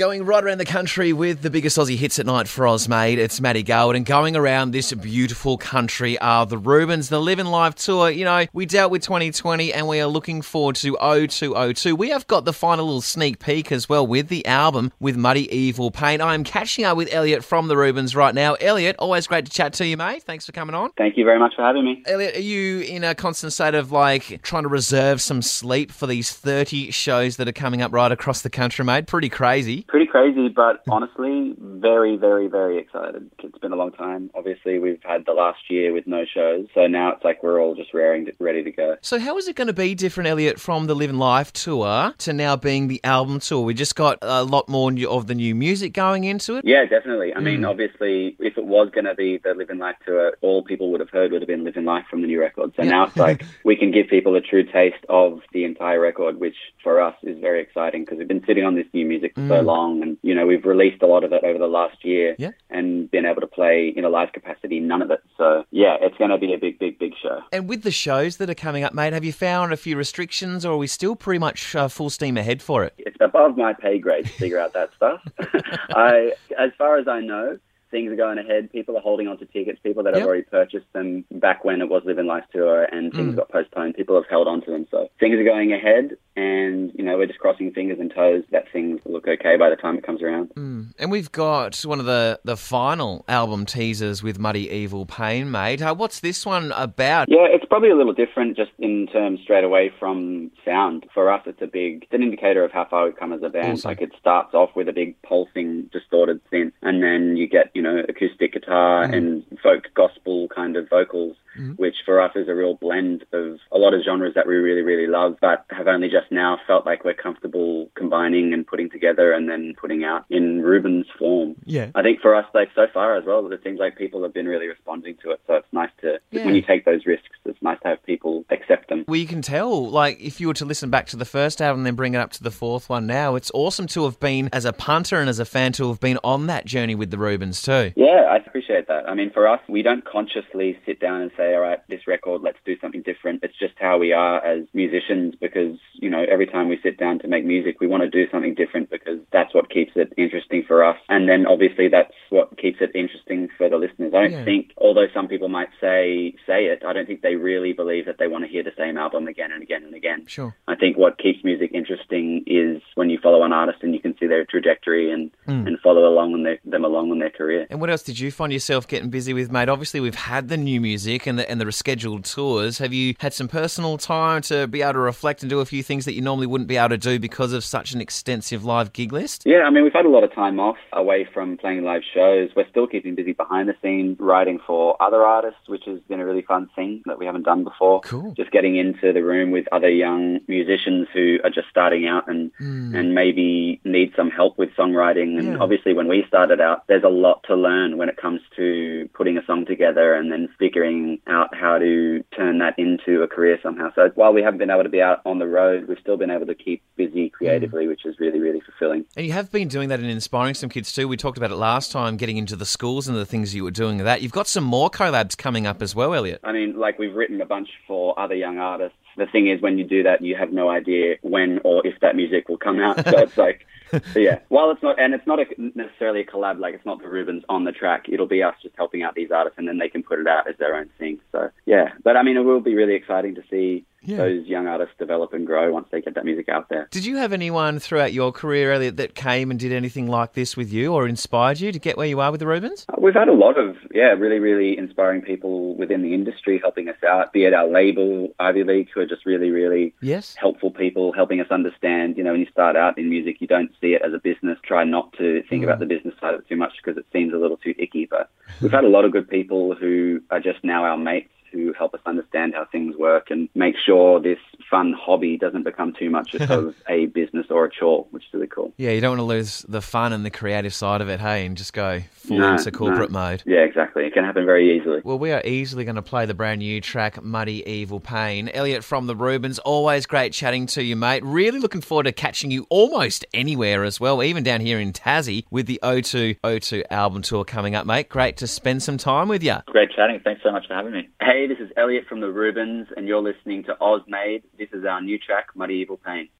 Going right around the country with the biggest Aussie hits at night for Oz, mate. It's Matty Gold, and going around this beautiful country are the Rubens, the Living Live tour. You know, we dealt with 2020, and we are looking forward to 0202. We have got the final little sneak peek as well with the album with Muddy Evil Pain. I am catching up with Elliot from the Rubens right now. Elliot, always great to chat to you, mate. Thanks for coming on. Thank you very much for having me. Elliot, are you in a constant state of like trying to reserve some sleep for these 30 shows that are coming up right across the country, mate? Pretty crazy. Pretty crazy, but hmm. honestly, very, very, very excited. It's been a long time. Obviously, we've had the last year with no shows, so now it's like we're all just raring, to, ready to go. So, how is it going to be different, Elliot, from the Live in Life tour to now being the album tour? We just got a lot more new- of the new music going into it. Yeah, definitely. I mean, hmm. obviously, if it was going to be the Live in Life tour, all people would have heard would have been Live in Life from the new record. So now it's like we can give people a true taste of the entire record, which for us is very exciting because we've been sitting on this new music for so long, and you know we've released a lot of it over the last year, Yeah. and been able to play in a live capacity none of it. So yeah, it's going to be a big, big, big show. And with the shows that are coming up, mate, have you found a few restrictions, or are we still pretty much uh, full steam ahead for it? it's above my pay grade to figure out that stuff. I, as far as I know, things are going ahead. People are holding on to tickets. People that Yep. have already purchased them back when it was Live in Life tour and things got postponed, people have held on to them. So things are going ahead, and you know we're just crossing fingers and toes that things look okay by the time it comes around. Mm. And we've got one of the, the final album teasers with Muddy Evil Pain, mate. Uh, what's this one about? Yeah, it's probably a little different just in terms straight away from sound. For us, it's a big, it's an indicator of how far we've come as a band. Awesome. Like it starts off with a big pulsing, distorted synth, and then you get, you know, acoustic guitar mm. and folk gospel kind of vocals, mm-hmm. which for us is a real blend of a lot of genres that we really, really love, but have only just now felt like we're comfortable combining and putting together and then putting out in Ruben's form. Yeah. I think for us, like so far as well, it seems like people have been really responding to it. So it's nice to Yeah. when you take those risks, it's nice to have people accept them. Well, you can tell, like, if you were to listen back to the first album and then bring it up to the fourth one now, it's awesome to have been, as a punter and as a fan, to have been on that journey with the Rubens too. Yeah, I appreciate that. I mean, for us, we don't consciously sit down and say, all right, this record, let's do something different. It's just how we are as musicians because, you know, every time we sit down to make music, we want to do something different because that's what keeps it interesting for us. And then obviously that's what keeps it interesting for the listeners. I don't Yeah. think, although some people might say, say it, I don't think they really believe that they want to hear the same album again and again and again. Sure. I think what keeps music interesting is when you follow an artist and you can see their trajectory and, Hmm. and follow along on their, them along on their career. And what else did you find yourself getting busy with, mate? Obviously, we've had the new music and the, and the rescheduled tours. Have you had some personal time to be able to reflect and do a few things that you normally wouldn't be able to do because of such an extensive live gig list? Yeah, I mean, we've had a lot of time off away from playing live shows. We're still keeping busy behind the scenes, writing for other artists, which has been a really fun thing that we haven't done before. Cool. Just getting into the room with other young musicians who are just starting out and hmm. and maybe need some help with songwriting. And Yeah. obviously, when we started out, there's a lot to learn when it comes to putting a song together and then figuring out how to turn that into a career somehow. So while we haven't been able to be out on the road, we've still been able to keep busy creatively, which is really, really fulfilling. And you have been doing that and inspiring some kids too. We talked about it last time, getting into the schools and the things you were doing that. You've got some more collabs coming up as well, Elliot. I mean, like we've written a bunch for other young artists. The thing is, when you do that, you have no idea when or if that music will come out. So it's like, yeah. While it's not, and it's not a, necessarily a collab. Like it's not the Rubens on the track. It'll be us just helping out these artists, and then they can put it out as their own thing. So yeah. But I mean, it will be really exciting to see Yeah. those young artists develop and grow once they get that music out there. Did you have anyone throughout your career, Elliot, that came and did anything like this with you or inspired you to get where you are with the Rubens? Uh, we've had a lot of, yeah, really, really inspiring people within the industry helping us out, be it our label, Ivy League, who are just really, really Yes. helpful people helping us understand. You know, when you start out in music, you don't see it as a business. Try not to think about mm. the business side of it too much because it seems a little too icky. But we've had a lot of good people who are just now our mates who help us understand how things work and make sure this fun hobby doesn't become too much of a business or a chore, which is really cool. Yeah, you don't want to lose the fun and the creative side of it, hey, and just go full No, into corporate no. mode. Yeah, exactly. It can happen very easily. Well, we are easily going to play the brand new track, Muddy Evil Pain. Elliot from the Rubens, always great chatting to you, mate. Really looking forward to catching you almost anywhere as well, even down here in Tassie with the 0202 album tour coming up, mate. Great to spend some time with you. Great chatting. Thanks so much for having me. Hey, this is Elliot from the Rubens, and you're listening to Oz Made. This is our new track, Muddy Evil Pain.